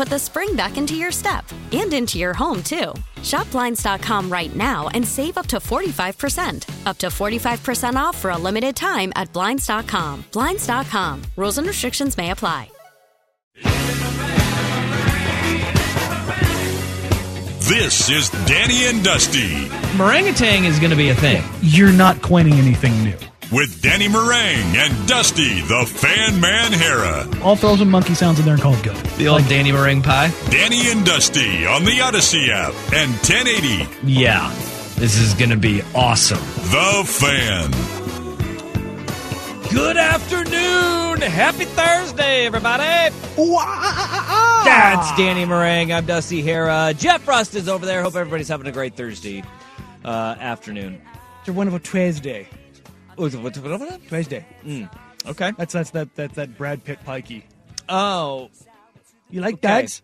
put the spring back into your step and into your home, too. Shop Blinds.com right now and save up to 45%. Up to 45% off for a limited time at Blinds.com. Blinds.com. Rules and restrictions may apply. This is Danny and Dusty Meringatang is going to be a thing. You're not coining anything new. With Danny Meringue and Dusty the Fan Man Hera. I'll throw some monkey sounds in there and call it good. The old Danny meringue pie. Danny and Dusty on the Audacy app and 1080 Yeah, this is going to be awesome. The Fan. Good afternoon. Happy Thursday, everybody. That's Danny Meringue. I'm Dusty Harah. Jeff Rust is over there. Hope everybody's having a great Thursday uh, afternoon. It's a wonderful Tuesday. What- what- Tuesday. Okay. That's that's that that's that Brad Pitt pikey. Oh, You like Okay. that?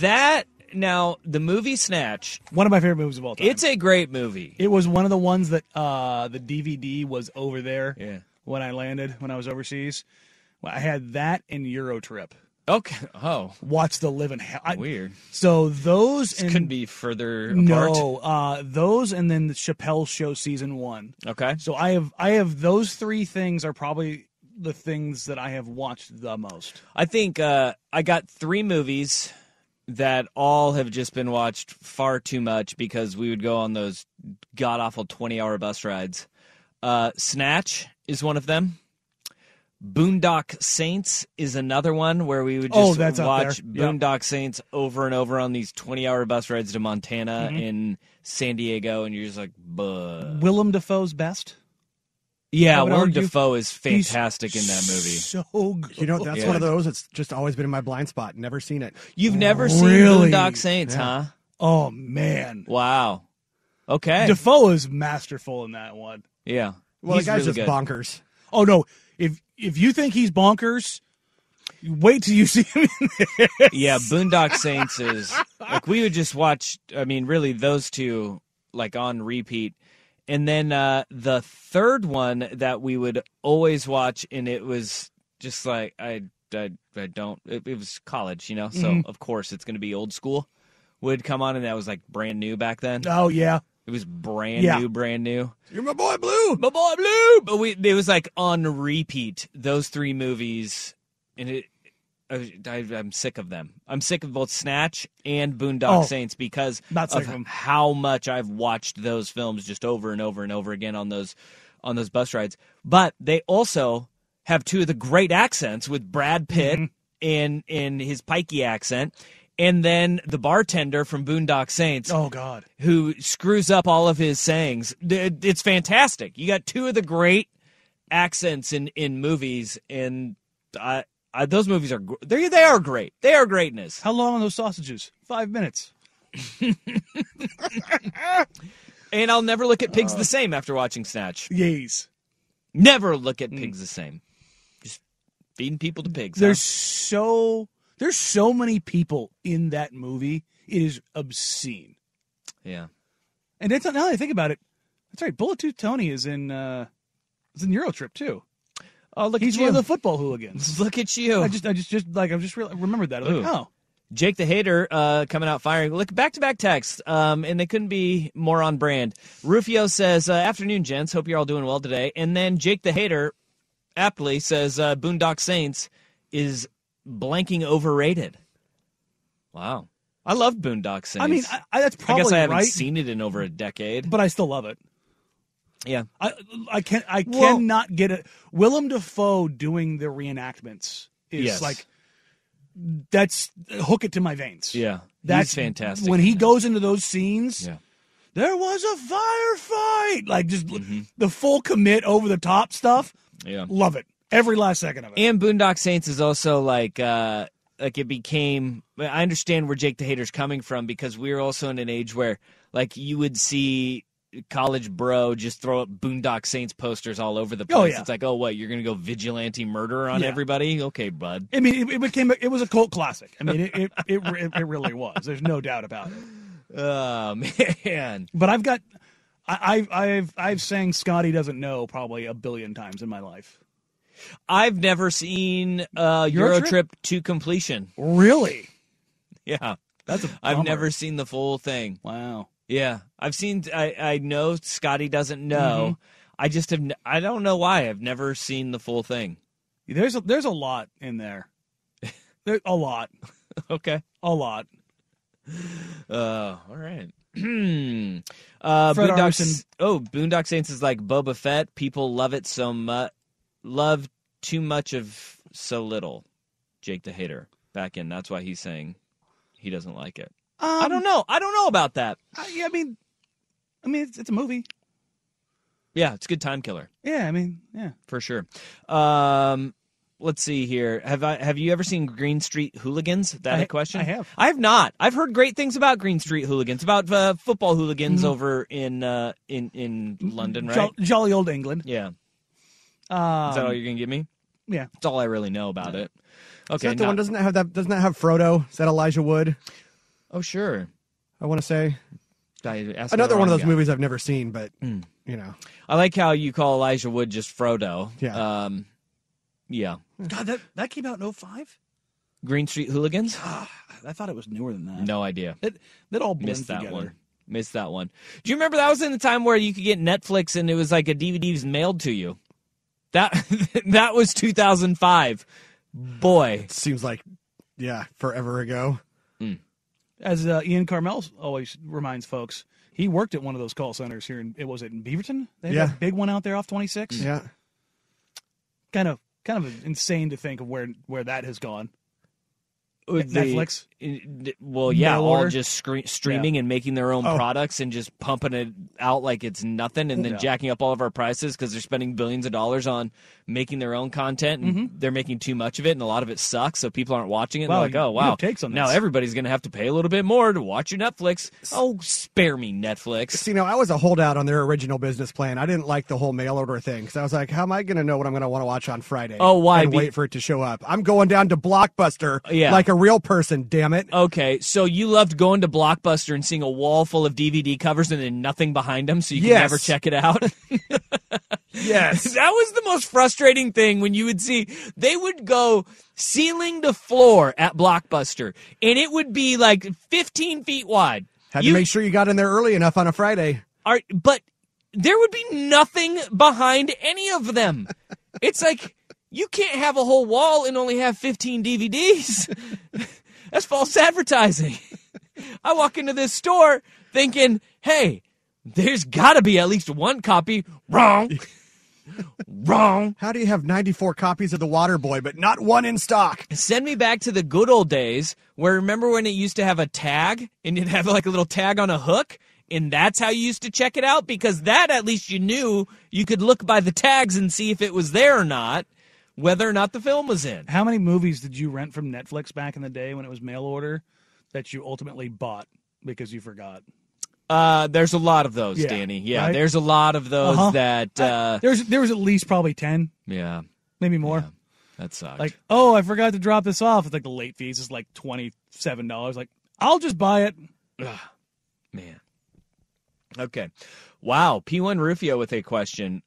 that. Now, the movie Snatch, One of my favorite movies of all time. it's a great movie. it was one of the ones that uh the DVD was over there Yeah. when I landed when I was overseas. Well, I had that and Euro Trip. Okay. Oh, Watch the living hell. I- weird. So those This and couldn't be further apart. no, uh, those and then the Chappelle Show season one. Okay. So I have I have those three things are probably the things that I have watched the most. I think uh, I got three movies that all have just been watched far too much because we would go on those god awful 20 hour bus rides. Uh, Snatch is one of them. Boondock Saints is another one where we would just Oh, that's watch there. Yep. Boondock Saints over and over on these 20 hour bus rides to Montana Mm-hmm. and San Diego, and you're just like, buh. Willem Dafoe's best. Yeah, I would Willem argue Dafoe is He's fantastic in that movie. So good. You know, that's Yeah. one of those that's just always been in my blind spot. Never seen it. You've never seen Boondock Saints, Yeah. huh? Oh man, Wow. Okay. Dafoe is masterful in that one. yeah. Well, He's the guy's really just good. bonkers. Oh no, if if you think he's bonkers, wait till you see him. In there. Yeah, Boondock Saints is like we would just watch. I mean, really, those two like on repeat. And then uh, the third one that we would always watch, and it was just like I, I, I don't. It, it was college, you know. So Mm-hmm. of course it's going to be old school. Would come on, and that was like brand new back then. Oh yeah, It was brand Yeah. new, brand new. You're my boy, Blue. My boy Blue. But we it was like on repeat those three movies, and it. I, I'm sick of them. I'm sick of both Snatch and Boondock Oh, Saints because of of how much I've watched those films just over and over and over again on those on those bus rides. But they also have two of the great accents with Brad Pitt Mm-hmm. in in his pikey accent, and then the bartender from Boondock Saints oh god. who screws up all of his sayings. It's fantastic. You got two of the great accents in in movies, and I, I, those movies are they they are great. They are greatness. How long are those sausages? Five minutes. And I'll never look at Uh. pigs the same after watching Snatch. Yes. Never look at pigs the same. Just feeding people to pigs. huh? There's so there's so many people in that movie. It is obscene. yeah. And that's now that I think about it, that's right. Bullet Tooth Tony is in uh is in Eurotrip too. Oh, look He's at one of the football hooligans. Look at you. I just, I just, just like I just real remembered that. I was like, oh, Jake the Hater uh, coming out firing. Look, back to back texts, um, and they couldn't be more on brand. Rufio says, uh, Afternoon, gents. Hope you're all doing well today. And then Jake the Hater aptly says, uh, Boondock Saints is blanking overrated. Wow. I love Boondock Saints. I mean, I, I, that's probably I guess I haven't right, seen it in over a decade. but I still love it. yeah. I, I can't, I Well- cannot get it. Willem Dafoe doing the reenactments is Yes. like that's hook it to my veins. Yeah. That's fantastic. When he goes into those scenes, Yeah. there was a firefight. Like just Mm-hmm. the full commit over the top stuff. Yeah. Love it. Every last second of it. And Boondock Saints is also like uh like it became I understand where Jake the Hater's coming from because we're also in an age where like you would see college bro just throw up Boondock Saints posters all over the place. Oh, yeah. It's like, oh what, you're gonna go vigilante murder on Yeah. everybody? Okay, bud. I mean, it, it became it was a cult classic. I mean, it it, it it it really was. There's no doubt about it. Oh man. But I've got, I, I've I've I've sang Scotty doesn't know probably a billion times in my life. I've never seen uh Euro Euro Trip? To completion. Really? Yeah. That's a. I've never seen the full thing. Wow. Yeah, I've seen. I I know Scotty doesn't know. Mm-hmm. I just have. I don't know why. I've never seen the full thing. There's a there's a lot in there. There, a lot, Okay. a lot. Uh, all right. uh, Boondock. Oh, Boondock Saints is like Boba Fett. People love it so much. Love too much of so little. Jake the hater back in. That's why he's saying he doesn't like it. I don't know. I don't know about that. I, yeah, I mean, I mean, it's, it's a movie. Yeah, it's a good time killer. Yeah, I mean, yeah. for sure. Um, let's see here. Have I have you ever seen Green Street Hooligans? That I- a question? I have. I have not. I've heard great things about Green Street Hooligans, about uh, football hooligans Mm-hmm. over in uh, in in London, right? Jo- jolly old England. yeah. Um, Is that all you're gonna give me? yeah. That's all I really know about it. Okay. that the not- one? Doesn't that have that? Doesn't that have Frodo? Is that Elijah Wood? oh sure. I want to say I asked another the one of wrong those guy. movies I've never seen, but Mm. you know, I like how you call Elijah Wood just Frodo. Yeah. Um, yeah. God, that that came out in 05? Green Street Hooligans. I thought it was newer than that. No idea. It that all blends Missed that together. one. Missed that one. Do you remember that was in the time where you could get Netflix and it was like a DVD was mailed to you? That that was 2005. Boy, seems like yeah, forever ago. As uh, Ian Karmel always reminds folks, he worked at one of those call centers here in it was it in Beaverton? They had Yeah. that big one out there off 26. Yeah, Kind of kind of insane to think of where where that has gone. The- Netflix? Well, yeah, Mail all order? just scre- streaming and making their own Oh. products and just pumping it out like it's nothing, and then Yeah. jacking up all of our prices because they're spending billions of dollars on making their own content, and mm-hmm. they're making too much of it, and a lot of it sucks, so people aren't watching it. and they're like, oh wow, takes on now everybody's gonna have to pay a little bit more to watch your Netflix. Oh, spare me Netflix. see, know, I was a holdout on their original business plan. I didn't like the whole mail order thing because I was like, how am I going to know what I'm going to want to watch on Friday? Oh, why? And Be- wait for it to show up. I'm going down to Blockbuster Yeah. like a real person. Damn it! Okay, so you loved going to Blockbuster and seeing a wall full of DVD covers and then nothing behind them, so you could Yes. never check it out. Yes. that was the most frustrating thing when you would see they would go ceiling to floor at Blockbuster, and it would be like 15 feet wide. Had You- to make sure you got in there early enough on a Friday. are but there would be nothing behind any of them. It's like you can't have a whole wall and only have 15 DVDs. That's false advertising. I walk into this store thinking, "Hey, there's got to be at least one copy." Wrong. Wrong. How do you have 94 copies of The Water Boy but not one in stock? Send me back to the good old days where remember when it used to have a tag and you'd have like a little tag on a hook and that's how you used to check it out because that at least you knew you could look by the tags and see if it was there or not whether or not the film was in. How many movies did you rent from Netflix back in the day when it was mail order that you ultimately bought because you forgot? Uh, there's a lot of those, Yeah, Danny. Yeah, right? there's a lot of those Uh-huh. that uh, There's there was at least probably ten, yeah, maybe more. that sucked. Like, oh, I forgot to drop this off. It's like the late fees is like twenty seven dollars. Like, I'll just buy it. Man. Okay. Wow. P1 Rufio with a question.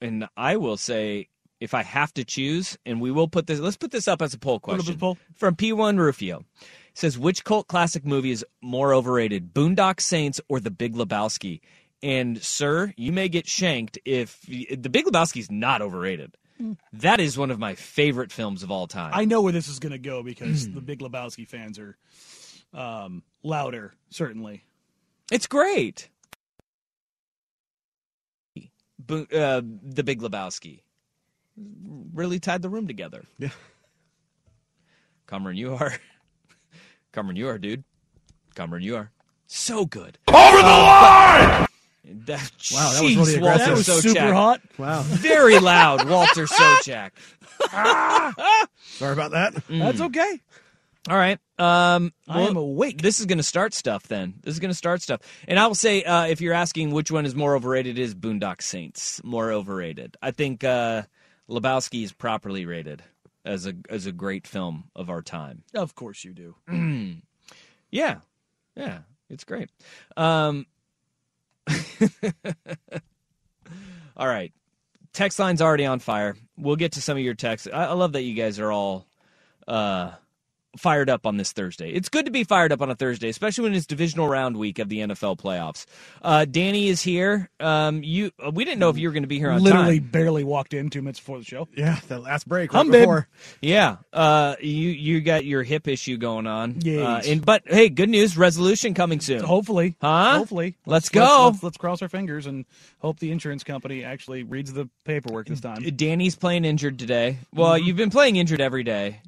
And I will say if I have to choose, and we will put this, let's put this up as a poll Put up a question poll. from P1 Rufio. It says, which cult classic movie is more overrated, Boondock Saints or The Big Lebowski? And sir, you may get shanked if The Big Lebowski is not overrated. That is one of my favorite films of all time. I know where this is going to go because the Big Lebowski fans are um, louder, certainly. It's great. Bo- uh, the Big Lebowski really tied the room together. Yeah. Cameron, you are. Cameron, you are, dude. Cameron, you are so good. Over the line! That, Wow, that was really jeez, Walter That was Sobchak. super hot. Wow. Very loud, Walter Sobchak. Sorry about that. That's okay. All right. Um, I am awake. This is going to start stuff then. This is going to start stuff. And I will say, uh, if you're asking which one is more overrated, it is Boondock Saints more overrated. I think uh, Lebowski is properly rated as a as a great film of our time. Of course you do. Yeah, yeah, it's great. Um, all right, text line's already on fire. We'll get to some of your texts. I, I love that you guys are all uh, fired up on this Thursday. It's good to be fired up on a Thursday, especially when it's divisional round week of the NFL playoffs. Uh, Danny is here. Um, you, we didn't know if you were going to be here on Literally time. barely walked in two minutes before the show. Yeah, the last break right Hum, babe. before. Yeah, uh, you you got your hip issue going on. Yes. Uh, and but hey, good news, resolution coming soon. Hopefully. Huh? Hopefully. Let's go. Let's, let's cross our fingers and hope the insurance company actually reads the paperwork this time. Danny's playing injured today. Well, Mm-hmm. you've been playing injured every day,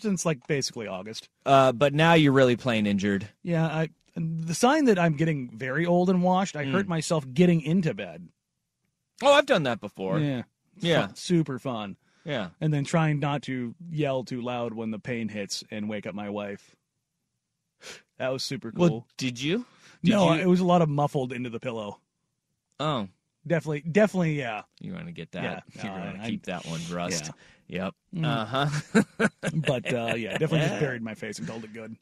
Since like basically August. uh, but now you're really playing injured. Yeah, I the sign that I'm getting very old and washed, I Hmm. hurt myself getting into bed. Oh, I've done that before. Yeah. Yeah. Fun- super fun. Yeah. And then trying not to yell too loud when the pain hits and wake up my wife. That was super cool. Well, did you? Did no, you- it was a lot of muffled into the pillow. Oh, Definitely, definitely, yeah. you want to get that? Yeah, no, going to keep that one, Rust. Yep. Mm. Uh huh. But uh, yeah, definitely just buried my face and called it good.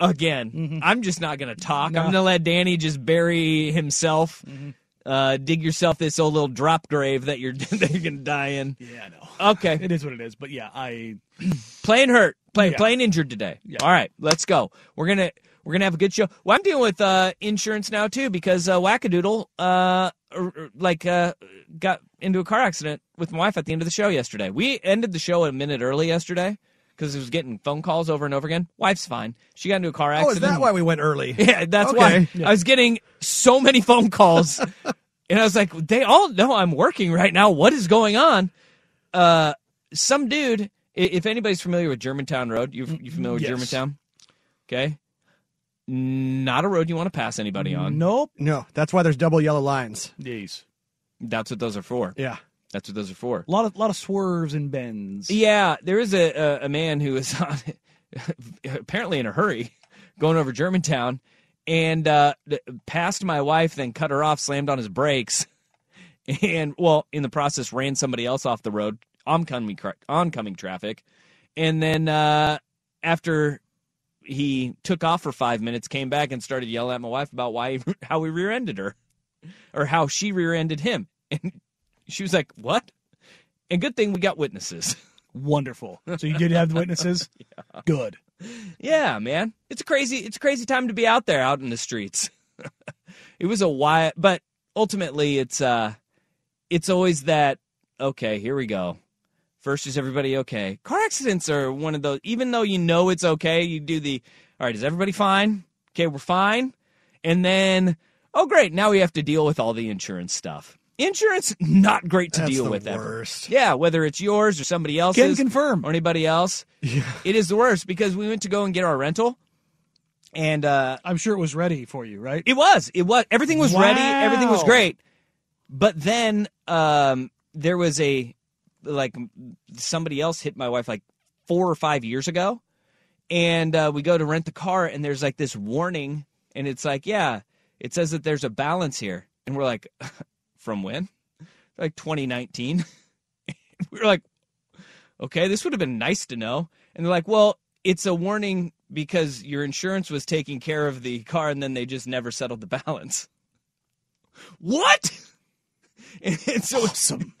Again, I'm just not going to talk. Mm-hmm. No. I'm going to let Danny just bury himself. Mm-hmm. Uh, dig yourself this old little drop grave that you're that you're to die in. Yeah, no. Okay. It is what it is. But yeah, I playing hurt, play, Yeah. playing injured today. Yeah. All right, let's go. We're gonna we're gonna have a good show. Well, I'm dealing with uh, insurance now too because uh, Wackadoodle uh, like uh, got into a car accident with my wife at the end of the show yesterday. We ended the show a minute early yesterday because it was getting phone calls over and over again. Wife's fine. She got into a car Oh, accident. is that why we went early? Yeah, that's Okay. why I was getting so many phone calls, and I was like, they all know I'm working right now. What is going on? Uh, some dude. If anybody's familiar with Germantown Road, you you familiar with Yes. Germantown? Okay, not a road you want to pass anybody on. nope. No, that's why there's double yellow lines. These That's what those are for. Yeah. That's what those are for. a lot of lot of swerves and bends. Yeah, there is a a, a man who is on, apparently in a hurry going over Germantown and uh, passed my wife, then cut her off, slammed on his brakes, and well, in the process, ran somebody else off the road, oncoming oncoming traffic, and then uh, after he took off for five minutes, came back and started yelling at my wife about why how he rear-ended her, or how she rear-ended him, and she was like, "What?" And good thing we got witnesses. Wonderful. So you did have the witnesses? yeah. Good. Yeah, man. It's a crazy it's a crazy time to be out there out in the streets. it was a while but ultimately it's uh it's always that okay, here we go. First is everybody okay? Car accidents are one of those even though you know it's okay, you do the all right, is everybody fine? Okay, we're fine. And then oh great, now we have to deal with all the insurance stuff. Insurance not great to That's deal with ever. Yeah, whether it's yours or somebody else's Can confirm. or anybody else. Yeah. It is the worst because we went to go and get our rental, and uh, I'm sure it was ready for you, right? it was it was everything was ready, everything was great, but then um, there was a like somebody else hit my wife like four or five years ago, and uh, we go to rent the car, and there's like this warning, and it's like yeah, it says that there's a balance here, and we're like, from when? Like 2019. we were like, okay, this would have been nice to know. And they're like, well, it's a warning because your insurance was taking care of the car and then they just never settled the balance. What? And, and so Awesome.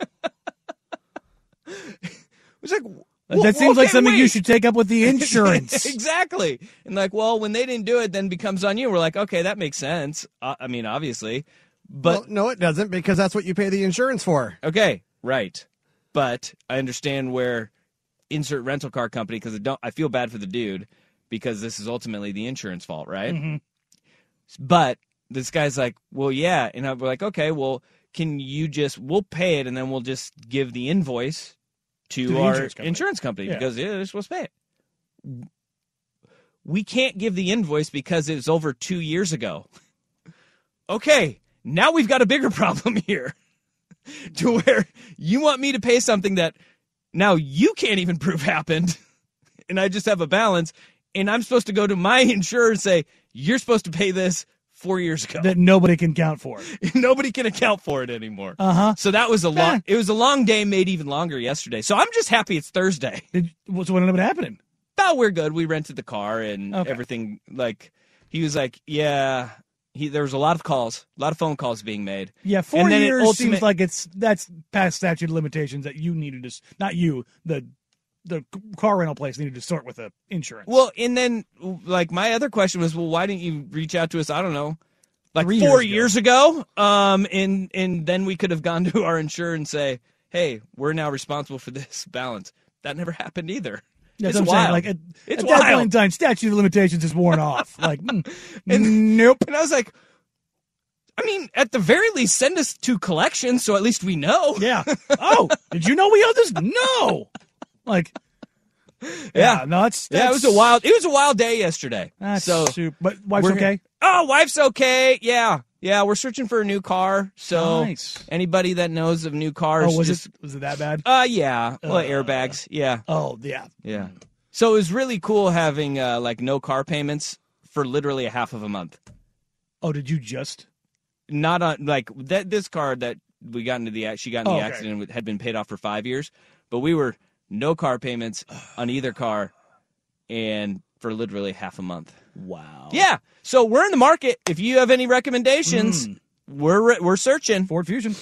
Was like, that "Well, seems like okay, something you should take up with the insurance. exactly. And like, well, when they didn't do it, then becomes on you. We're like, okay, that makes sense. Uh, I mean, obviously, but well, no, it doesn't because that's what you pay the insurance for. okay, right. But I understand where insert rental car company because I don't. I feel bad for the dude because this is ultimately the insurance fault, right? Mm-hmm. But this guy's like, well, yeah, and I'm like, okay, well, can you just we'll pay it and then we'll just give the invoice to, To our insurance company. insurance company Yeah. because yeah, they're supposed to pay it. We can't give the invoice because it was over two years ago. Okay, now we've got a bigger problem here. to where you want me to pay something that now you can't even prove happened, and I just have a balance, and I'm supposed to go to my insurer and say, You're supposed to pay this four years ago. that nobody can count for. Nobody can account for it anymore. Uh huh. So that was a long. Eh. It was a long day, made even longer yesterday. So I'm just happy it's Thursday. Did what's what ended up happening? Oh, we're good. We rented the car and Okay. everything. Like he was like, yeah. He there was a lot of calls, a lot of phone calls being made. Yeah, four And then it years ultimate- seems like it's that's past statute of limitations that you needed to not you the the car rental place needed to sort with the insurance. Well, and then like my other question was, well, why didn't you reach out to us? I don't know, like Three four years years ago. Um, and and then we could have gone to our insurer and say, hey, we're now responsible for this balance. That never happened either. That's it's what I'm saying. wild. Like at, It's at that point in wild. time, statute of limitations is worn off. Like, mm, nope. And I was like, I mean, at the very least, send us to collections so at least we know. Yeah. Oh, did you know we owe this? No. Like, yeah, no, that's, Yeah, it was a wild. It was a wild day yesterday. That's so, super. But wife's okay. oh, wife's okay. Yeah, yeah. We're searching for a new car. So Nice. anybody that knows of new cars, Oh, was just, it was it that bad? Uh, yeah. Well, Uh, airbags. Yeah, Oh, yeah. yeah. So it was really cool having uh, like no car payments for literally a half of a month. Oh, did you just? Not on like that. This car that we got into the she got in Oh, the okay. accident had been paid off for five years, but we were no car payments on either car, and for literally half a month. Wow. Yeah. So we're in the market. If you have any recommendations, we're we're searching. Ford Fusion.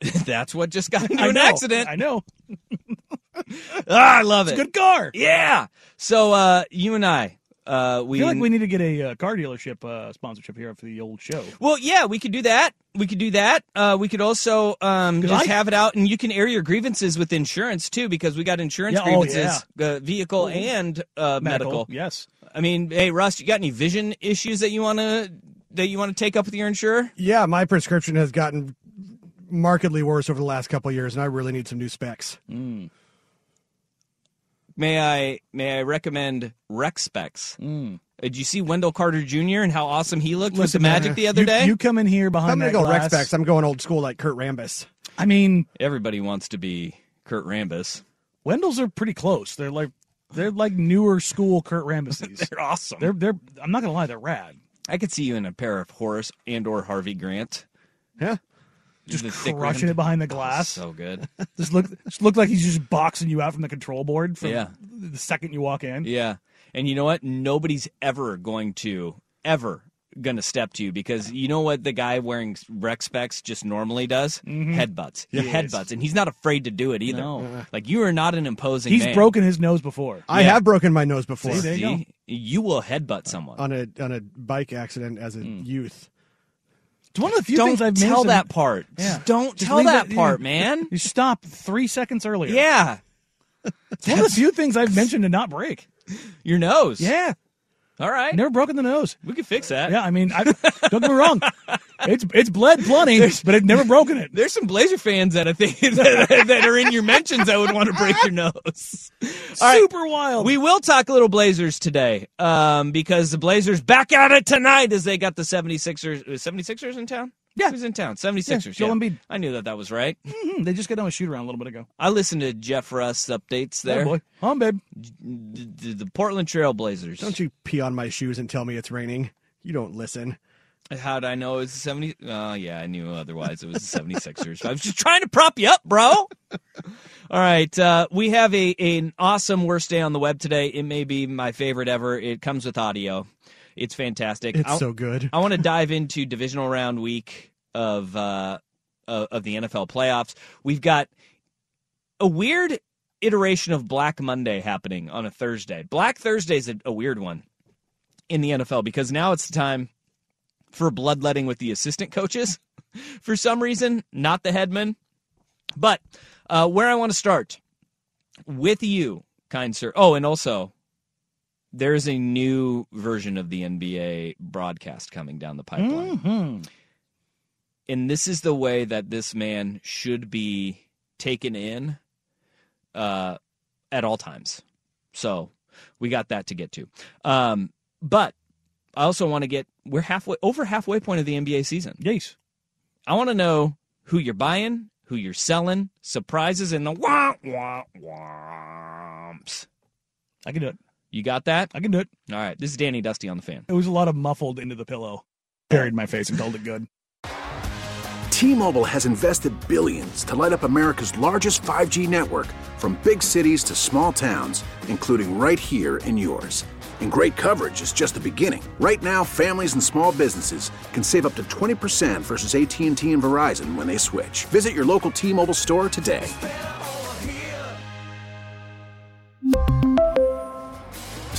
That's what just got into I an know, accident. I know. Ah, I love It's it. good car. Yeah. So uh, you and I, uh, we I feel like we need to get a uh, car dealership uh, sponsorship here for the old show. well, yeah, we could do that. We could do that. Uh, we could also um, 'Cause just I- have it out, and you can air your grievances with insurance too, because we got insurance Yeah, oh, grievances, uh, vehicle and uh, medical. Yes. I mean, hey, Russ, you got any vision issues that you want to that you want to take up with your insurer? Yeah, my prescription has gotten markedly worse over the last couple of years, and I really need some new specs. May I may I recommend Rec Specs? Mm. Did you see Wendell Carter Jr. and how awesome he looked with the Magic the other you, day? You come in here I'm behind going to that go Rex glass. specs. I'm going old school like Kurt Rambis. I mean, Everybody wants to be Kurt Rambis. Wendell's are pretty close. They're like they're like newer school Kurt Rambises. They're awesome. they're they're. I'm not gonna lie, they're rad. I could see you in a pair of Horace and or Harvey Grant. Yeah. Just The crushing it behind the Oh, glass. so good. Just look, just look like he's just boxing you out from the control board from Yeah. the second you walk in. Yeah. And you know what? Nobody's ever going to ever going to step to you because you know what the guy wearing rec specs just normally does? Headbutts. He Yes. headbutts, and he's not afraid to do it either. No. Like you are not an imposing. He's man. broken his nose before. I Yeah. have broken my nose before See, there you go. You will headbutt someone. on a on a bike accident as a Hmm. youth. It's one of the few don't things I've tell that part. Yeah. Don't Just tell that it- part, yeah. man. You stop three seconds earlier. Yeah. it's one of the few things I've mentioned to not break. Your nose. Yeah, All right. never broken the nose. We can fix that. Yeah, I mean, I, don't get me wrong, it's it's bled plenty, but I've never broken it. There's some Blazer fans that I think that, that are in your mentions that would want to break your nose. All right. Super wild. We will talk a little Blazers today um, because the Blazers back at it tonight as they got the 76ers. was 76ers in town? Yeah. Who's in town? 76ers. Joel yeah. Embiid. I knew that that was right. Hmm, they just got on a shoot around a little bit ago. I listened to Jeff Russ updates there. Oh boy, home babe. the, the, the Portland Trail Blazers. Don't you pee on my shoes and tell me it's raining. You don't listen. How'd I know it was the 70? Oh, yeah, I knew otherwise it was the 76ers. I was just trying to prop you up, bro. All right. Uh, we have a an awesome worst day on the web today. It may be my favorite ever. It comes with audio. It's fantastic. It's I, so good. I want to dive into divisional round week of uh, of of the NFL playoffs. We've got a weird iteration of Black Monday happening on a Thursday. Black Thursday is a, a weird one in the NFL because now it's the time for bloodletting with the assistant coaches for some reason, not the headman. But uh, where I want to start with you, kind sir. Oh, and also, there's a new version of the NBA broadcast coming down the pipeline. Mhm. And this is the way that this man should be taken in uh, at all times. So we got that to get to. Um, but I also want to get, we're halfway, over halfway point of the NBA season. Yes. I want to know who you're buying, who you're selling, surprises, and the wah, wah, whomps. I can do it. You got that? I can do it. All right. This is Danny Dusty on the fan. It was a lot of muffled into the pillow. Buried my face and called it good. T-Mobile has invested billions to light up America's largest 5G network from big cities to small towns, including right here in yours. And great coverage is just the beginning. Right now, families and small businesses can save up to 20% versus AT&T and Verizon when they switch. Visit your local T-Mobile store today.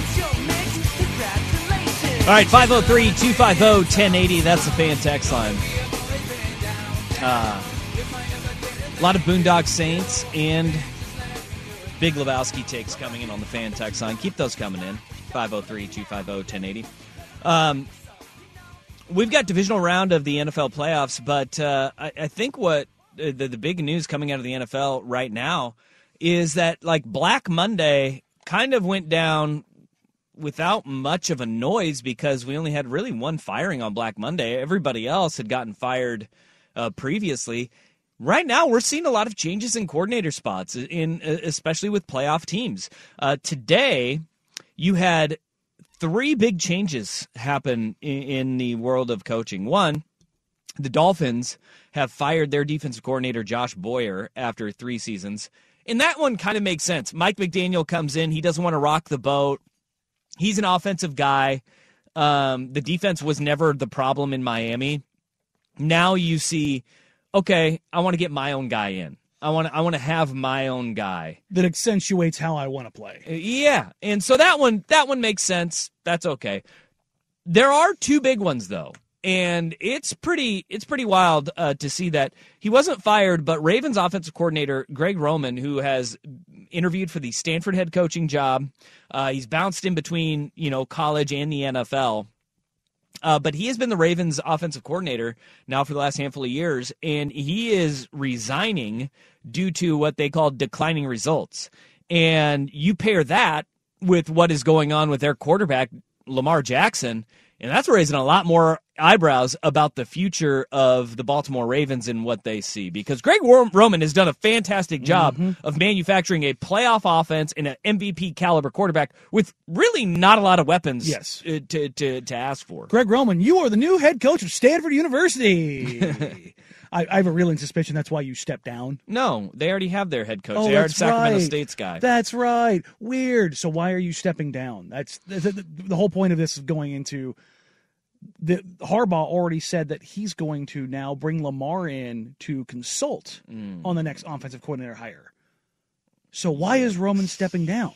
It's your mix, congratulations. All right, 503 250 1080. That's the fan text line. Uh, a lot of Boondock Saints and Big Lebowski takes coming in on the fan text line. Keep those coming in. 503 250 1080. We've got divisional round of the NFL playoffs, but uh, I, I think what uh, the, the big news coming out of the NFL right now is that like Black Monday kind of went down without much of a noise because we only had really one firing on Black Monday. Everybody else had gotten fired uh, previously. Right now, we're seeing a lot of changes in coordinator spots, in uh, especially with playoff teams. Uh, today, you had three big changes happen in, in the world of coaching. One, the Dolphins have fired their defensive coordinator Josh Boyer after three seasons. And that one kind of makes sense. Mike McDaniel comes in, he doesn't want to rock the boat. He's an offensive guy. Um, the defense was never the problem in Miami. Now you see, okay, I want to get my own guy in. I want to, I want to have my own guy. That accentuates how I want to play. Uh, Yeah, and so that one that one makes sense. That's okay. There are two big ones though, and it's pretty it's pretty wild uh, to see that he wasn't fired, but Ravens offensive coordinator Greg Roman, who has interviewed for the Stanford head coaching job, uh, he's bounced in between you know college and the NFL. Uh, but he has been the Ravens' offensive coordinator now for the last handful of years, and he is resigning due to what they call declining results. And you pair that with what is going on with their quarterback, Lamar Jackson, and that's raising a lot more eyebrows about the future of the Baltimore Ravens and what they see. Because Greg Roman has done a fantastic job of manufacturing a playoff offense and an MVP caliber quarterback with really not a lot of weapons Yes. uh, to, to, to ask for. Greg Roman, you are the new head coach of Stanford University. I, I have a reeling suspicion that's why you stepped down. No, they already have their head coach. Oh, they are that's Sacramento right. State's guy. That's right. Weird. So why are you stepping down? That's the, the, the whole point of this is going into the Harbaugh already said that he's going to now bring Lamar in to consult Mm. on the next offensive coordinator hire. So why is Roman stepping down?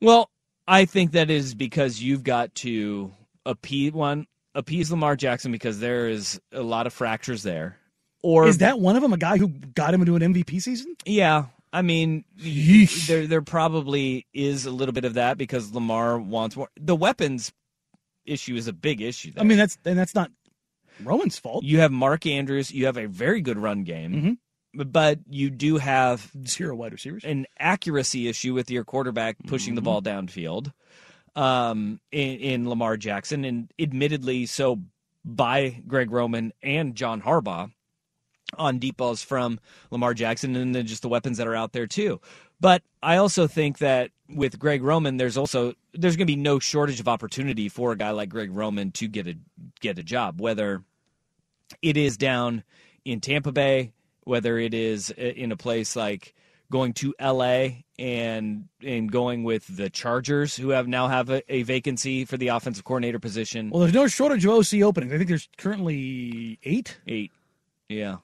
Well, I think that is because you've got to appease one, appease Lamar Jackson because there is a lot of fractures there. Or Is that one of them a guy who got him into an MVP season? Yeah, I mean, Yeesh. there there probably is a little bit of that because Lamar wants more. The weapons issue is a big issue. There. I mean, that's and that's not Roman's fault. you have Mark Andrews, you have a very good run game, Mm-hmm. but you do have Zero wide receivers. an accuracy issue with your quarterback pushing the ball downfield um, in, in Lamar Jackson, and admittedly so by Greg Roman and John Harbaugh on deep balls from Lamar Jackson, and then just the weapons that are out there too. But I also think that with Greg Roman, there's also there's going to be no shortage of opportunity for a guy like Greg Roman to get a get a job, whether it is down in Tampa Bay, whether it is uh, in a place like going to LA and and going with the Chargers, who have now have a, a vacancy for the offensive coordinator position. Well, there's no shortage of OC openings. I think there's currently eight. Eight, yeah.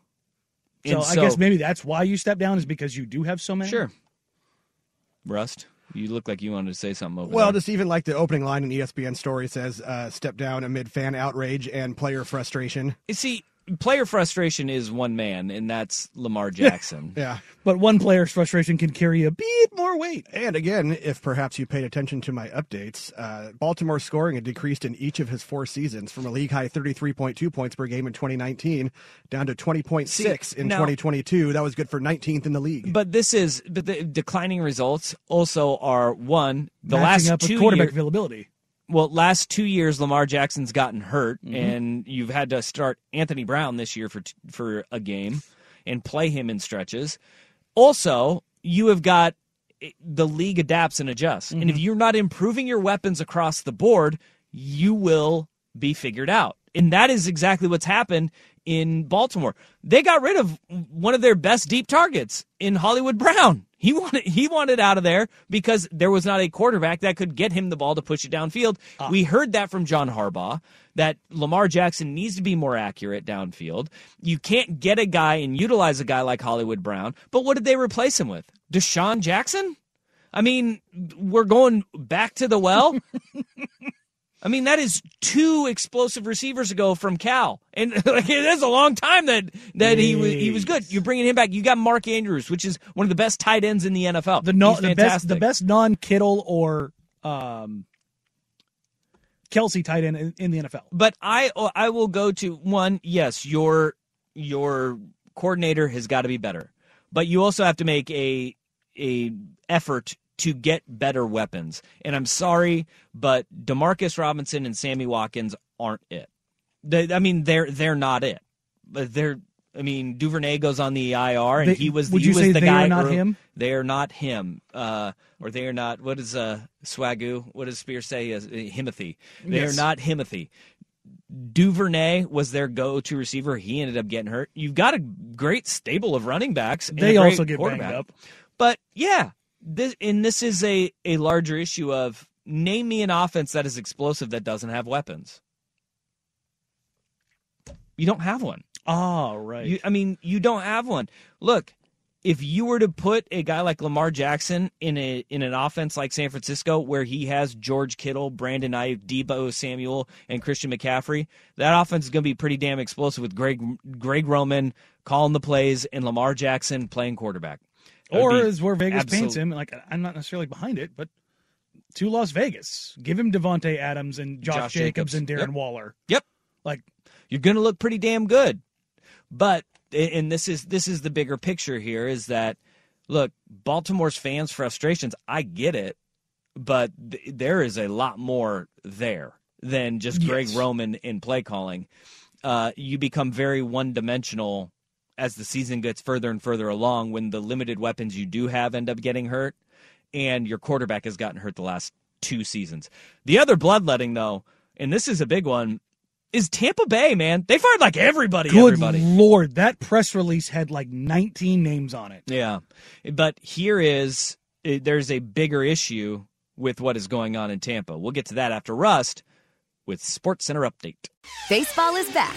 So, And I guess maybe that's why you stepped down is because you do have so many. sure. Rust, you look like you wanted to say something over Well, there. just even like the opening line in ESPN story says, uh, "Step down amid fan outrage and player frustration." You see, player frustration is one man, and that's Lamar Jackson. Yeah, But one player's frustration can carry a bit more weight. and again, if perhaps you paid attention to my updates, uh, Baltimore's scoring had decreased in each of his four seasons from a league high 33.2 points per game in 2019 down to 20.6 See, in now- 2022. That was good for 19th in the league. But this is but the declining results also are one the Matching last up with two quarterback years. availability. Well, last two years, Lamar Jackson's gotten hurt, Mm-hmm. and you've had to start Anthony Brown this year for for a game and play him in stretches. Also, you have got the league adapts and adjusts, and if Mm-hmm. you're not improving your weapons across the board, you will be figured out. And that is exactly what's happened in Baltimore. They got rid of one of their best deep targets in Hollywood Brown. He wanted he wanted out of there because there was not a quarterback that could get him the ball to push it downfield. Ah. We heard that from John Harbaugh that Lamar Jackson needs to be more accurate downfield. You can't get a guy and utilize a guy like Hollywood Brown. But what did they replace him with? DeSean Jackson? I mean, we're going back to the well. I mean, that is two explosive receivers ago from Cal, and like it is a long time that that he was he was good. You're bringing him back. You got Mark Andrews, which is one of the best tight ends in the NFL. The no, the best the best non Kittle or um, Kelce tight end in, in the NFL. But I I will go to one. Yes, your your coordinator has got to be better, but you also have to make a a effort to get better weapons. And I'm sorry, but Demarcus Robinson and Sammy Watkins aren't it. They, I mean, they're they're not it. But they're. I mean, Duvernay goes on the IR, and They- he was. would he you was say the they guy are not him? They are not him, uh, or they are not. What does uh, Swagoo? What does Spear say? Uh, Himothy. They Yes. are not Himothy. Duvernay was their go-to receiver. He ended up getting hurt. You've got a great stable of running backs. and They also get banged up. But yeah, this and this is a a larger issue of name me an offense that is explosive that doesn't have weapons. You don't have one. Oh, right. You, I mean, you don't have one. Look, if you were to put a guy like Lamar Jackson in a in an offense like San Francisco, where he has George Kittle, Brandon Aiyuk, Deebo Samuel, and Christian McCaffrey, that offense is going to be pretty damn explosive with Greg Greg Roman calling the plays and Lamar Jackson playing quarterback. Or is where Vegas paints him. Like I'm not necessarily behind it, but to Las Vegas. Give him Davante Adams and Josh, Josh Jacobs, Jacobs. and Darren Yep. Waller. Yep. Like you're going to look pretty damn good. But and this is this is the bigger picture here is that look, Baltimore's fans frustrations, I get it, but th- there is a lot more there than just Greg Yes. Roman in play calling. Uh, you become very one-dimensional as the season gets further and further along when the limited weapons you do have end up getting hurt and your quarterback has gotten hurt the last two seasons. The other bloodletting though, and this is a big one, is Tampa Bay, man. They fired like everybody, good everybody. lord, that press release had like 19 names on it. Yeah. But here is eh, there's a bigger issue with what is going on in Tampa. We'll get to that after Rust with Sports Center update. Baseball is back,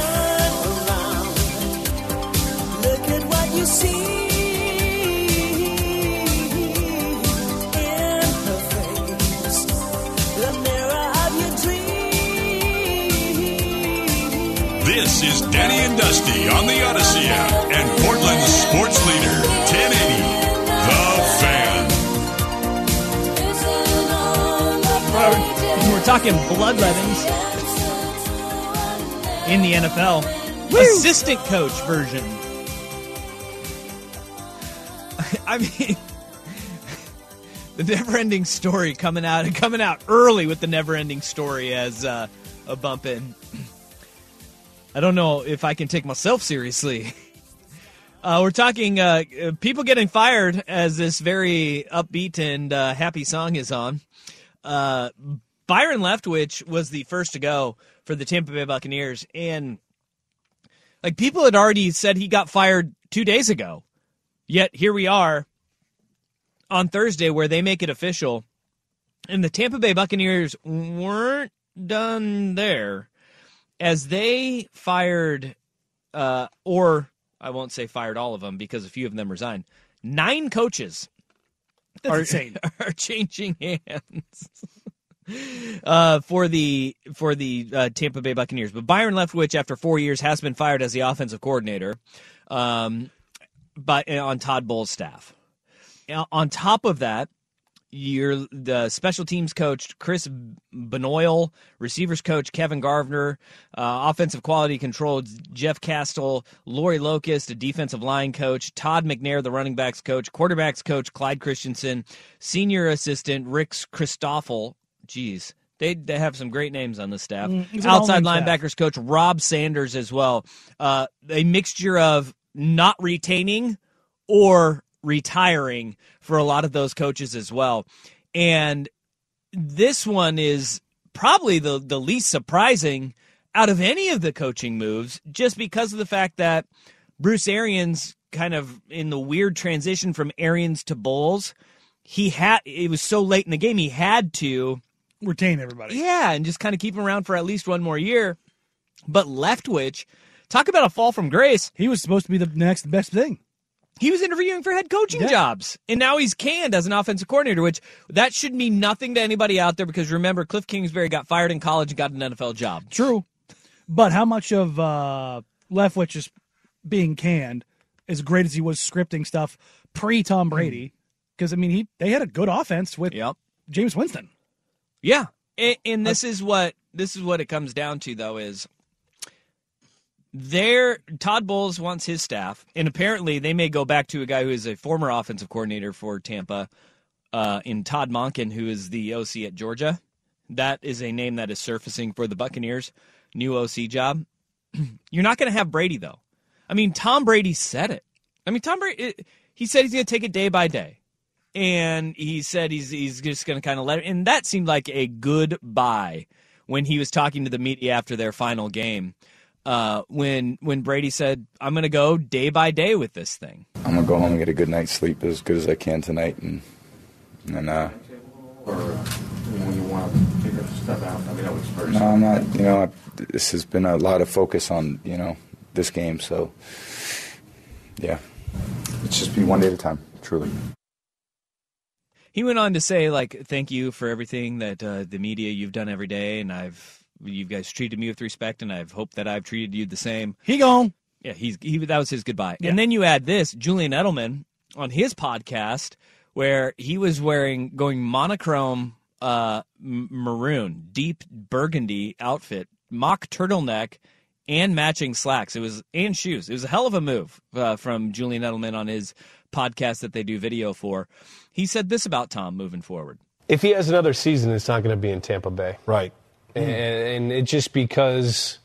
This is Danny and Dusty on the Audacy app and Portland's sports leader, 1080, The Fan. We're talking bloodlettings in the NFL. Assistant coach version. I mean, the never-ending story coming out and coming out early with the never-ending story as uh, a bump in. I don't know if I can take myself seriously. Uh, we're talking uh, people getting fired as this very upbeat and uh, happy song is on. Uh, Byron Leftwich was the first to go for the Tampa Bay Buccaneers, and like people had already said he got fired two days ago. Yet here we are on Thursday where they make it official, and the Tampa Bay Buccaneers weren't done there as they fired, uh, or I won't say fired all of them because a few of them resigned. Nine coaches That's are, insane. are changing hands uh, for the for the uh, Tampa Bay Buccaneers. But Byron Leftwich, after four years, has been fired as the offensive coordinator, um, by on Todd Bowles' staff. On top of that, you're the special teams coach Chris Boniol, receivers coach Kevin Garver, uh, offensive quality control Jeff Castle, Lori Locust, a defensive line coach, Todd McNair, the running backs coach, quarterbacks coach Clyde Christensen, senior assistant Rick Christophel. Jeez. They, they have some great names on the staff. Mm, Outside all-name staff. linebackers coach Rob Sanders as well. Uh, a mixture of not retaining or retiring for a lot of those coaches as well. And this one is probably the, the least surprising out of any of the coaching moves, just because of the fact that Bruce Arians kind of in the weird transition from Arians to Bowles, he had it was so late in the game he had to Retain everybody. yeah, and just kind of keep him around for at least one more year. But Leftwich, talk about a fall from grace. He was supposed to be the next best thing. He was interviewing for head coaching Yeah. jobs, and now he's canned as an offensive coordinator, which that should mean nothing to anybody out there because remember, Cliff Kingsbury got fired in college and got an NFL job. True. But how much of uh, Leftwich is being canned, as great as he was scripting stuff pre Tom Brady? Because I mean, he they had a good offense with Yep. Jameis Winston. Yeah, and, and this is what this is what it comes down to, though, is there. Todd Bowles wants his staff, and apparently they may go back to a guy who is a former offensive coordinator for Tampa, uh, in Todd Monken, who is the OC at Georgia. That is a name that is surfacing for the Buccaneers' new OC job. You're not going to have Brady though. I mean, Tom Brady said it. I mean, Tom Brady. It, he said he's going to take it day by day and he said he's he's just going to kind of let it. And that seemed like a good buy when he was talking to the media after their final game. Uh, when when Brady said, "I'm going to go day by day with this thing." I'm gonna go home and get a good night's sleep as good as I can tonight, and and uh, or when you want want to figure stuff out? I mean, that was first. No, I'm not. You know, I, this has been a lot of focus on you know this game. So, yeah, it's just be one day at a time. Truly. He went on to say, like, thank you for everything that uh, the media you've done every day, and I've you guys treated me with respect, and I've hoped that I've treated you the same. He gone. Yeah, he's he that was his goodbye. Yeah. And then you add this, Julian Edelman on his podcast where he was wearing going monochrome uh m- maroon, deep burgundy outfit, mock turtleneck and matching slacks. It was and shoes. It was a hell of a move uh, from Julian Edelman on his podcast that they do video for. He said this about Tom moving forward. if he has another season, it's not going to be in Tampa Bay. Right. Mm. And, and it's just because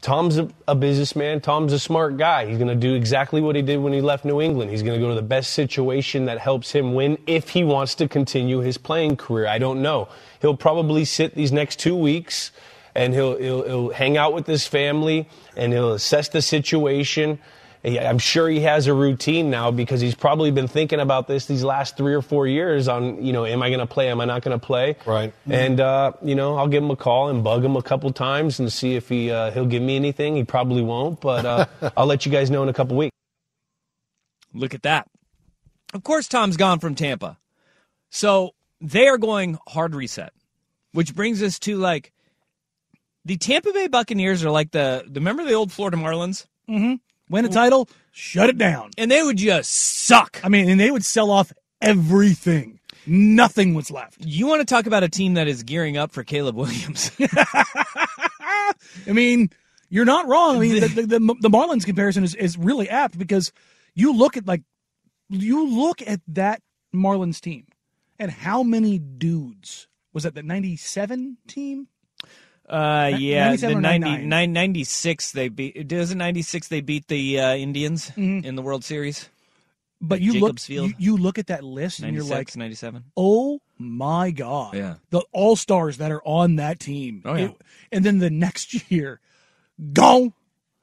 Tom's a, a businessman. Tom's a smart guy. He's going to do exactly what he did when he left New England. He's going to go to the best situation that helps him win if he wants to continue his playing career. I don't know. He'll probably sit these next two weeks and he'll, he'll, he'll hang out with his family and he'll assess the situation. He- I'm sure he has a routine now because he's probably been thinking about this these last three or four years on, you know, am I going to play? Am I not going to play? Right. And uh, you know, I'll give him a call and bug him a couple times and see if he uh, he'll give me anything. He probably won't, but uh, I'll let you guys know in a couple weeks. Look at that. Of course, Tom's gone from Tampa. So they are going hard reset, which brings us to like the Tampa Bay Buccaneers are like the, the remember the old Florida Marlins? Mm-hmm. Win a title, shut it down. And they would just suck. I mean, and they would sell off everything. Nothing was left. You want to talk about a team that is gearing up for Caleb Williams? I mean, you're not wrong. I mean, the, the, the, the Marlins comparison is, is really apt because you look at like you look at that Marlins team and how many dudes was that the '97 team? Uh, yeah, 97 the or 90, 9- 96 they beat. Does it 96 they beat the uh, Indians in the World Series? But you look Jacobs Field? you, you look at that list and you're like, 97. oh my god, Yeah. the all stars that are on that team. Oh, yeah. It- and then the next year, gone.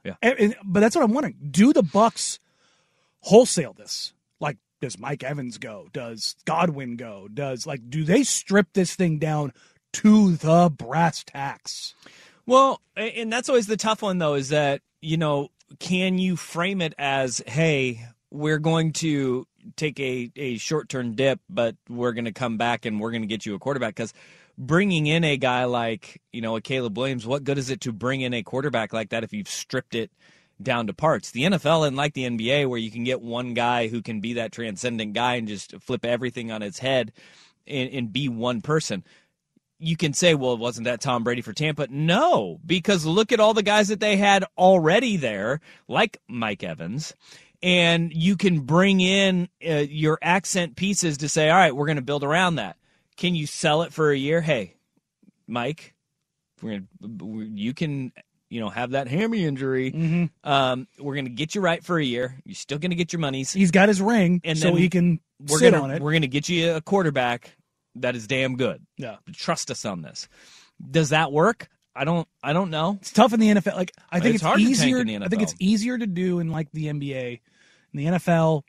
Yeah. And- and- but that's what I'm wondering. Do the Bucks wholesale this? Like, does Mike Evans go? Does Godwin go? Does like do they strip this thing down to the brass tacks? Well, and that's always the tough one, though, is that, you know, can you frame it as, hey, we're going to take a, a short term dip, but we're going to come back and we're going to get you a quarterback? Because bringing in a guy like, you know, a Caleb Williams, what good is it to bring in a quarterback like that if you've stripped it down to parts? The NFL and like the NBA, where you can get one guy who can be that transcendent guy and just flip everything on its head and, and be one person you can say, well, it wasn't that Tom Brady for Tampa? No, because look at all the guys that they had already there, like Mike Evans. And you can bring in uh, your accent pieces to say, all right, we're going to build around that. Can you sell it for a year? Hey, Mike, we're gonna, you can, you know, have that hammy injury. Mm-hmm. Um, we're going to get you right for a year. You're still going to get your monies. He's got his ring, And so he can we're sit gonna, on it. We're going to get you a quarterback that is damn good. Yeah. Trust us on this. Does that work? I don't. I don't know. It's tough in the NFL. Like I think It's it's, hard to tank easier. in the I think it's easier to do in like the NBA. In the NFL,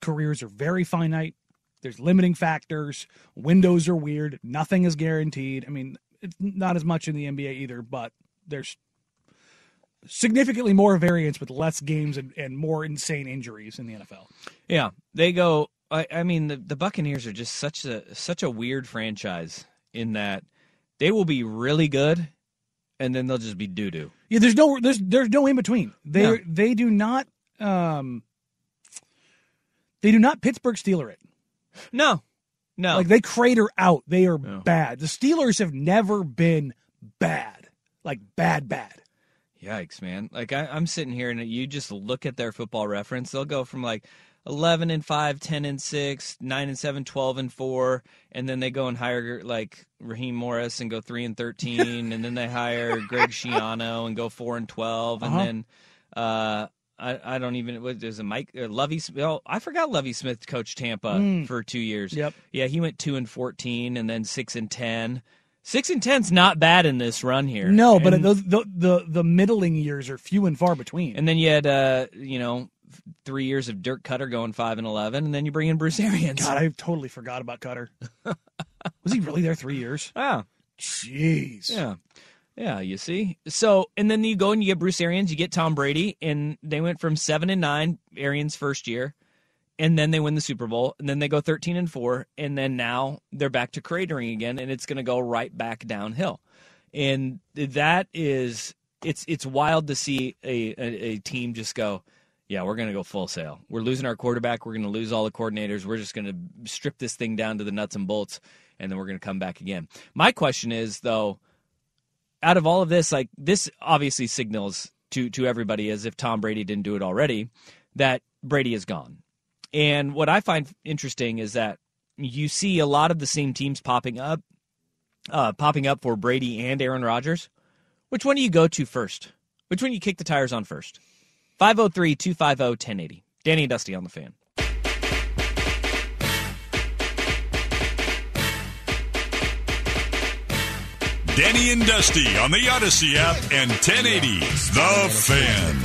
careers are very finite. There's limiting factors. Windows are weird. Nothing is guaranteed. I mean, it's not as much in the NBA either, but there's significantly more variance with less games and, and more insane injuries in the NFL. Yeah, they go. I, I mean, the, the Buccaneers are just such a such a weird franchise in that they will be really good, and then they'll just be doo doo. Yeah, there's no there's there's no in between. They No. they do not um they do not Pittsburgh Steeler it. No, no. Like they crater out. They are bad. The Steelers have never been bad. Like bad bad. Yikes, man! Like I, I'm sitting here, and you just look at their football reference. They'll go from like 11 and 5, 10 and 6, 9 and 7, 12 and 4, and then they go and hire like Raheem Morris and go 3 and 13, and then they hire Greg Schiano and go 4 and 12, and Uh-huh. then uh, I, I don't even what there's a Mike uh, Lovie. Oh, I forgot Lovie Smith coached Tampa Mm. for two years. Yep. Yeah, he went 2 and 14, and then 6 and 10. Six and ten's not bad in this run here. No, but And- those the, the the middling years are few and far between. and then you had, uh, you know, three years of Dirk Koetter going five and eleven, and then you bring in Bruce Arians. God, I totally forgot about Koetter. Was he really there three years? Yeah. Jeez. Yeah. Yeah, you see. So, and then you go and you get Bruce Arians, you get Tom Brady, and they went from seven and nine, Arians' first year, and then they win the Super Bowl, and then they go thirteen and four, and then now they're back to cratering again, and it's going to go right back downhill, and that is it's it's wild to see a a, a team just go. Yeah, we're going to go full sail. We're losing our quarterback. We're going to lose all the coordinators. We're just going to strip this thing down to the nuts and bolts, and then we're going to come back again. My question is, though, out of all of this, like this obviously signals to to everybody as if Tom Brady didn't do it already, that Brady is gone. And what I find interesting is that you see a lot of the same teams popping up, uh, popping up for Brady and Aaron Rodgers. Which one do you go to first? Which one do you kick the tires on first? 503 250 1080. Danny and Dusty on the fan. Danny and Dusty on the Audacy app and 1080 The Fan.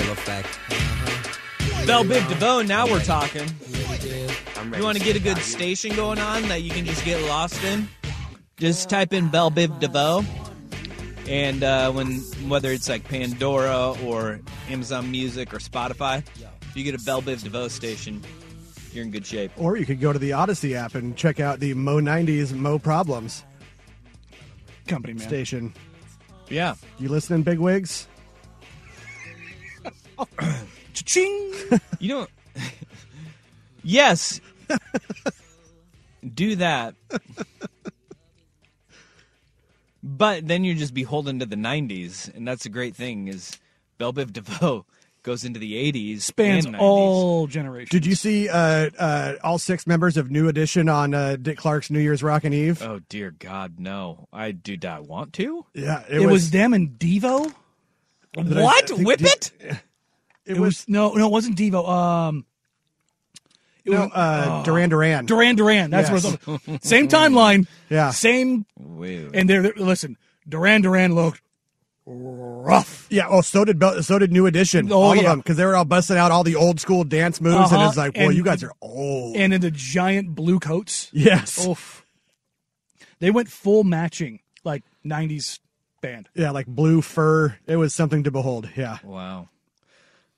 Bell Biv DeVoe, now we're talking. You want to get a good station going on that you can just get lost in? Just type in Bell Biv DeVoe. And uh, when whether it's like Pandora or Amazon Music or Spotify, if you get a Bell Biv DeVoe station, you're in good shape. Or you could go to the Audacy app and check out the Mo 90s Mo Problems company man. station. Yeah. You listening, big wigs? Ching. You don't. yes. Do that. But then you're just beholden to the 90s, and that's a great thing. Is Bell Biv DeVoe goes into the 80s, Spans and 90s. all generations. Did you see uh, uh, all six members of New Edition on uh, Dick Clark's New Year's Rockin' Eve? Oh dear God, no! I do not want to. Yeah, It, was, them and Devo. Did I- What? I Whip D- it? It, was, no, no, it wasn't Devo. Um, it No, was uh, oh. Duran Duran. Duran Duran. That's Yes. where it's same timeline. Yeah. Same. Wait. And they're, they're- listen. Duran Duran looked rough. Yeah. Oh, so did Bel- so did New Edition. Oh, all of yeah. them because they were all busting out all the old school dance moves, and Uh-huh. it's like, well, And- you guys are old. And in the giant blue coats. yes. Oof. They went full matching, like '90s band. Yeah, like blue fur. It was something to behold. Yeah. Wow.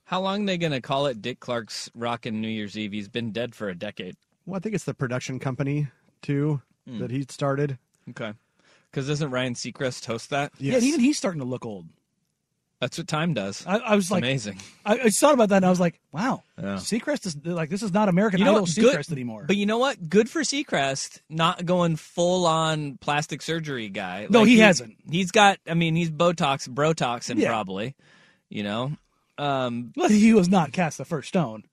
How long they gonna call it Dick Clark's Rockin' New Year's Eve? He's been dead for a decade. Well, I think it's the production company too Hmm. that he started. Okay. Because doesn't Ryan Seacrest host that? Yeah, Yes. even he's starting to look old. That's what time does. I, I was It's like, amazing. I, I just thought about that, and I was like, wow, Yeah. Seacrest is like this is not American You know Idol what? Seacrest Good- anymore. But you know what? Good for Seacrest, not going full on plastic surgery guy. No, he hasn't. He's got. I mean, he's Botox, Brotoxin Yeah. probably. You know. Um, he was not cast the first stone.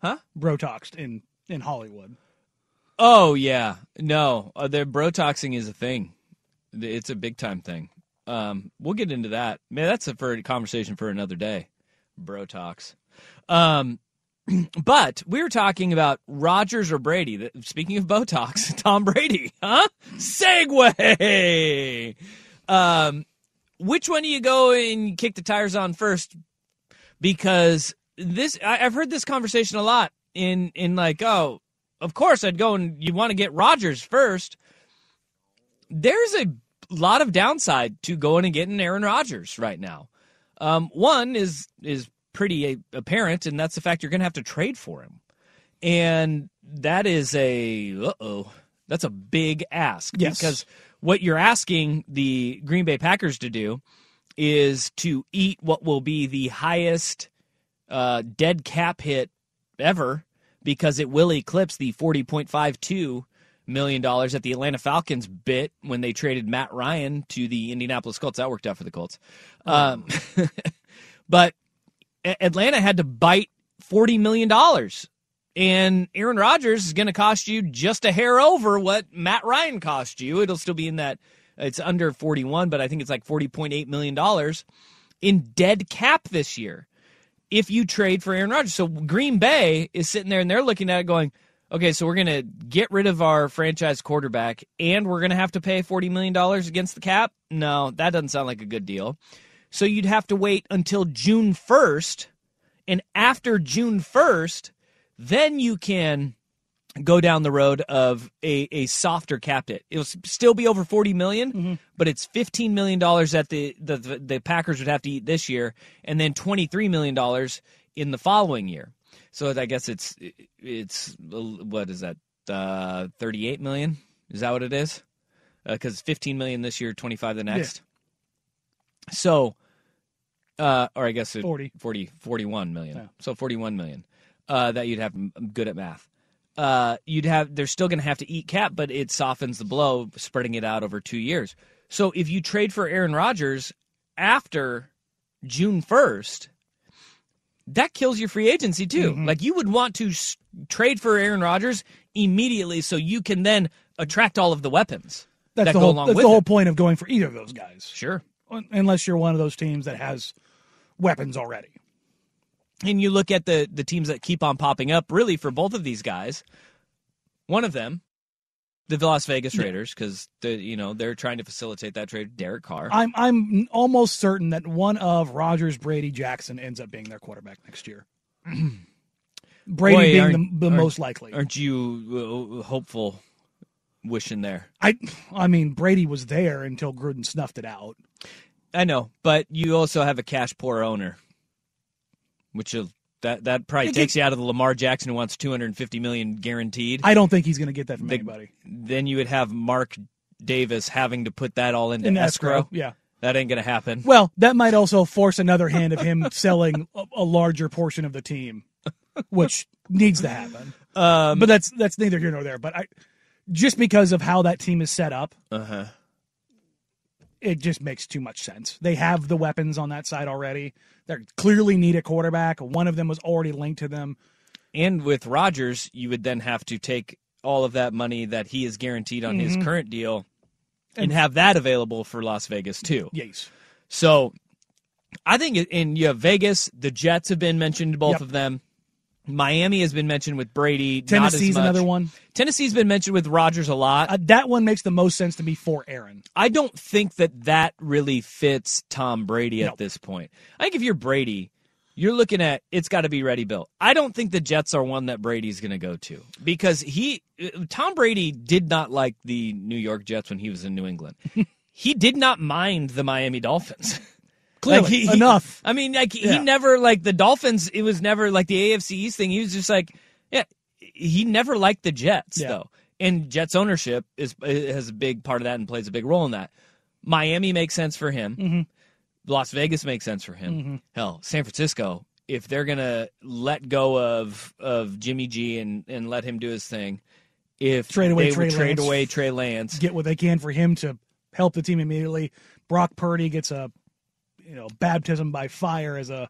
Huh? Brotoxed in in Hollywood. Oh yeah, no, uh, the Brotoxing is a thing. It's a big time thing. Um, we'll get into that. Man, that's a for a conversation for another day. Brotox. Um, but we were talking about Rodgers or Brady. Speaking of Botox, Tom Brady, huh? Segue. Um, which one do you go and kick the tires on first? Because this, I, I've heard this conversation a lot. In in like, oh, of course I'd go and you want to get Rodgers first. There's a lot of downside to going and getting Aaron Rodgers right now. Um, one is is pretty a- apparent, and that's the fact you're going to have to trade for him, and that is a uh oh, that's a big ask Yes. because what you're asking the Green Bay Packers to do is to eat what will be the highest uh, dead cap hit ever because it will eclipse the forty point five two million dollars that the Atlanta Falcons bit when they traded Matt Ryan to the Indianapolis Colts. That worked out for the Colts, um, but Atlanta had to bite forty million dollars, and Aaron Rodgers is going to cost you just a hair over what Matt Ryan cost you. It'll still be in that. It's under forty one, but I think it's like forty point eight million dollars in dead cap this year if you trade for Aaron Rodgers. So Green Bay is sitting there and they're looking at it going, okay, so we're going to get rid of our franchise quarterback and we're going to have to pay $40 million against the cap? No, that doesn't sound like a good deal. So you'd have to wait until June 1st And after June 1st, then you can go down the road of a, a softer cap hit. It'll still be over 40 million, but it's 15 million dollars that the, the the Packers would have to eat this year and then 23 million dollars in the following year. So I guess it's it's what is that? Uh 38 million? Is that what it is? Uh, cuz 15 million this year, 25 the next. So uh or I guess it, 40. 40 41 million. Yeah. So 41 million. Uh that you'd have good at math uh, you'd have they're still going to have to eat cap, but it softens the blow, spreading it out over two years. So if you trade for Aaron Rodgers after June first, that kills your free agency too. Mm-hmm. Like you would want to s- trade for Aaron Rodgers immediately, so you can then attract all of the weapons That's that the go whole. along That's with the whole it. point of going for either of those guys. Sure. Unless you're one of those teams that has weapons already. And you look at the the teams that keep on popping up really for both of these guys one of them the las vegas raiders because the you know they're trying to facilitate that trade derek carr I'm I'm almost certain that one of Rodgers, Brady, Jackson ends up being their quarterback next year. Brady Boy, being the, the most likely. aren't you uh, hopeful wishing there I I mean Brady was there until Gruden snuffed it out. i know but you also have a cash poor owner which will that that probably takes you out of the lamar jackson who wants 250 million guaranteed I don't think he's going to get that from The- anybody. then you would have mark davis having to put that all into In escrow. escrow, yeah. that ain't gonna happen Well, that might also force another hand of him selling a, a larger portion of the team, which needs to happen. Um, but that's that's neither here nor there. But I just because of how that team is set up, uh-huh it just makes too much sense. They have the weapons on that side already. They clearly need a quarterback. One of them was already linked to them. And with Rodgers, you would then have to take all of that money that he is guaranteed on his Mhm. current deal and, And- have that available for Las Vegas too. Yes. So I think, in you have Vegas, the Jets have been mentioned, both Yep. of them. Miami has been mentioned with Brady. not as Tennessee's another one. Tennessee's been mentioned with Rodgers a lot. Uh, that one makes the most sense to me for Aaron. I don't think that that really fits Tom Brady at No. this point. I think if you're Brady, you're looking at it's got to be ready built. I don't think the Jets are one that Brady's going to go to because he Tom Brady did not like the New York Jets when he was in New England. he did not mind the Miami Dolphins. Clearly, Like, he- he- enough. I mean, like he never like the Dolphins. It was never like the AFC East thing. He was just like, yeah, he never liked the Jets Yeah. though, and Jets ownership is has a big part of that and plays a big role in that. Miami makes sense for him. Mm-hmm. Las Vegas makes sense for him. Mhm. Hell, San Francisco. If they're gonna let go of of Jimmy G and and let him do his thing, if Trade away they Trey trade Lance. away Trey Lance, Get what they can for him to help the team immediately. Brock Purdy gets a you know baptism by fire as a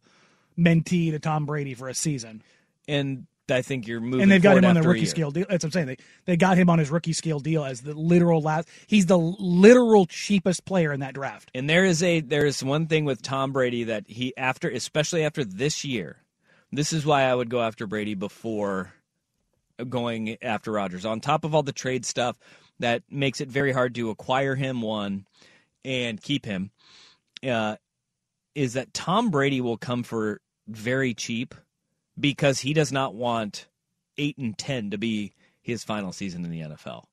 mentee to Tom Brady for a season. and I think you're moving. and they've got him on the after a rookie scale deal. That's what I'm saying. They they got him on his rookie scale deal as the literal last. He's the literal cheapest player in that draft. And there is a there is one thing with Tom Brady that he after especially after this year. This is why I would go after Brady before going after Rodgers. On top of all the trade stuff that makes it very hard to acquire him one and keep him uh, is that Tom Brady will come for very cheap because he does not want 8 and 10 to be his final season in the NFL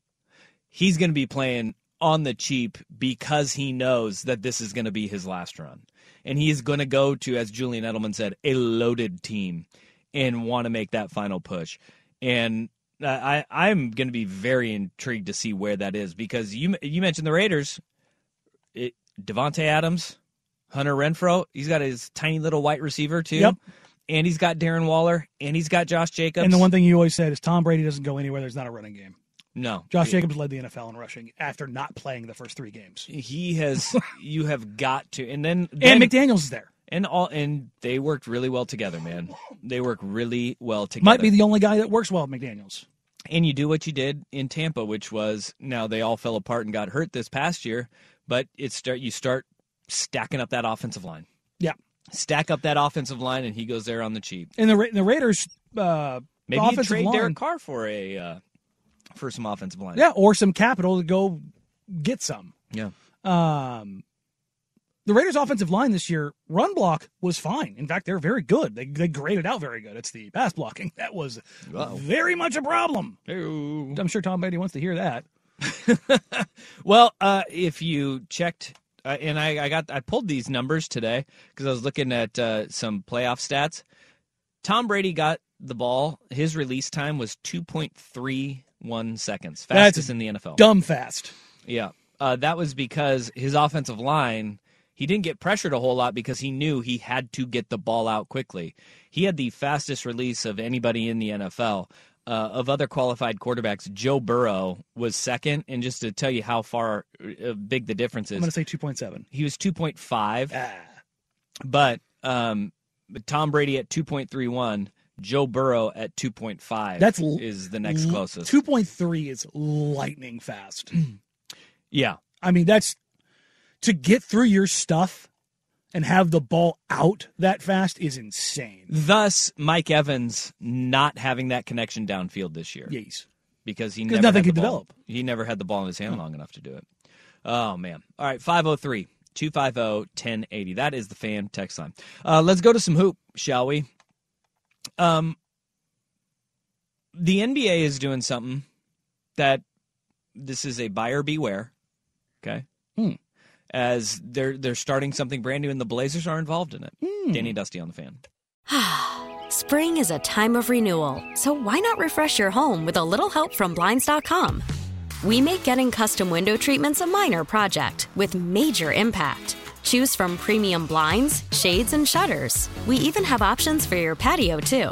he's going to be playing on the cheap because he knows that this is going to be his last run. And he is going to go to, as Julian Edelman said, a loaded team and want to make that final push. And I, I'm going to be very intrigued to see where that is because you you mentioned the Raiders, it, Davante Adams, Hunter Renfrow. He's got his tiny little white receiver too, Yep. and he's got Darren Waller, and he's got Josh Jacobs. And the one thing you always said is Tom Brady doesn't go anywhere. There's not a running game. no, Josh Jacobs led the NFL in rushing after not playing the first three games. he has you have got to and then, And McDaniels is there. and all and they worked really well together man they work really well together Might be the only guy that works well with McDaniels. and you do what you did in tampa which was now they all fell apart and got hurt this past year but it start you start stacking up that offensive line Yeah. stack up that offensive line and he goes there on the cheap And the Ra- the Raiders uh, maybe you trade line, derek carr for a uh, for some offensive line yeah, or some capital to go get some. yeah Um, the Raiders' offensive line this year, run block was fine. In fact, they're very good. They, they graded out very good. It's the pass blocking that was Uh-oh. very much a problem. I'm sure Tom Brady wants to hear that. Well, uh, if you checked, uh, and I, I got, I pulled these numbers today because I was looking at uh, some playoff stats. Tom Brady got the ball. His release time was two point three one seconds, fastest That's in the NFL. Dumb fast. Yeah, uh, that was because his offensive line. He didn't get pressured a whole lot because he knew he had to get the ball out quickly. He had the fastest release of anybody in the NFL. Uh, of other qualified quarterbacks, Joe Burrow was second. And just to tell you how far uh, big the difference is, I'm going to say 2.7. he was 2.5. Ah. But um, Tom Brady at 2.31, Joe Burrow at 2.5 That's l- is the next closest. 2.3 is lightning fast. yeah. I mean, that's to get through your stuff and have the ball out that fast is insane. Thus, Mike Evans not having that connection downfield this year. Yes. Because he never nothing had could develop. He never had the ball in his hand long enough to do it. Oh, man. All right, 503 250 1080. That is the fan text line. Uh, let's go to some hoop, shall we? Um, the NBA is doing something that this is a buyer beware. Okay. Hmm. As they're they're starting something brand new, and the Blazers are involved in it. Hmm. Danny Dusty on the fan. Spring is a time of renewal, so why not refresh your home with a little help from Blinds.com? We make getting custom window treatments a minor project with major impact. Choose from premium blinds, shades, and shutters. We even have options for your patio, too.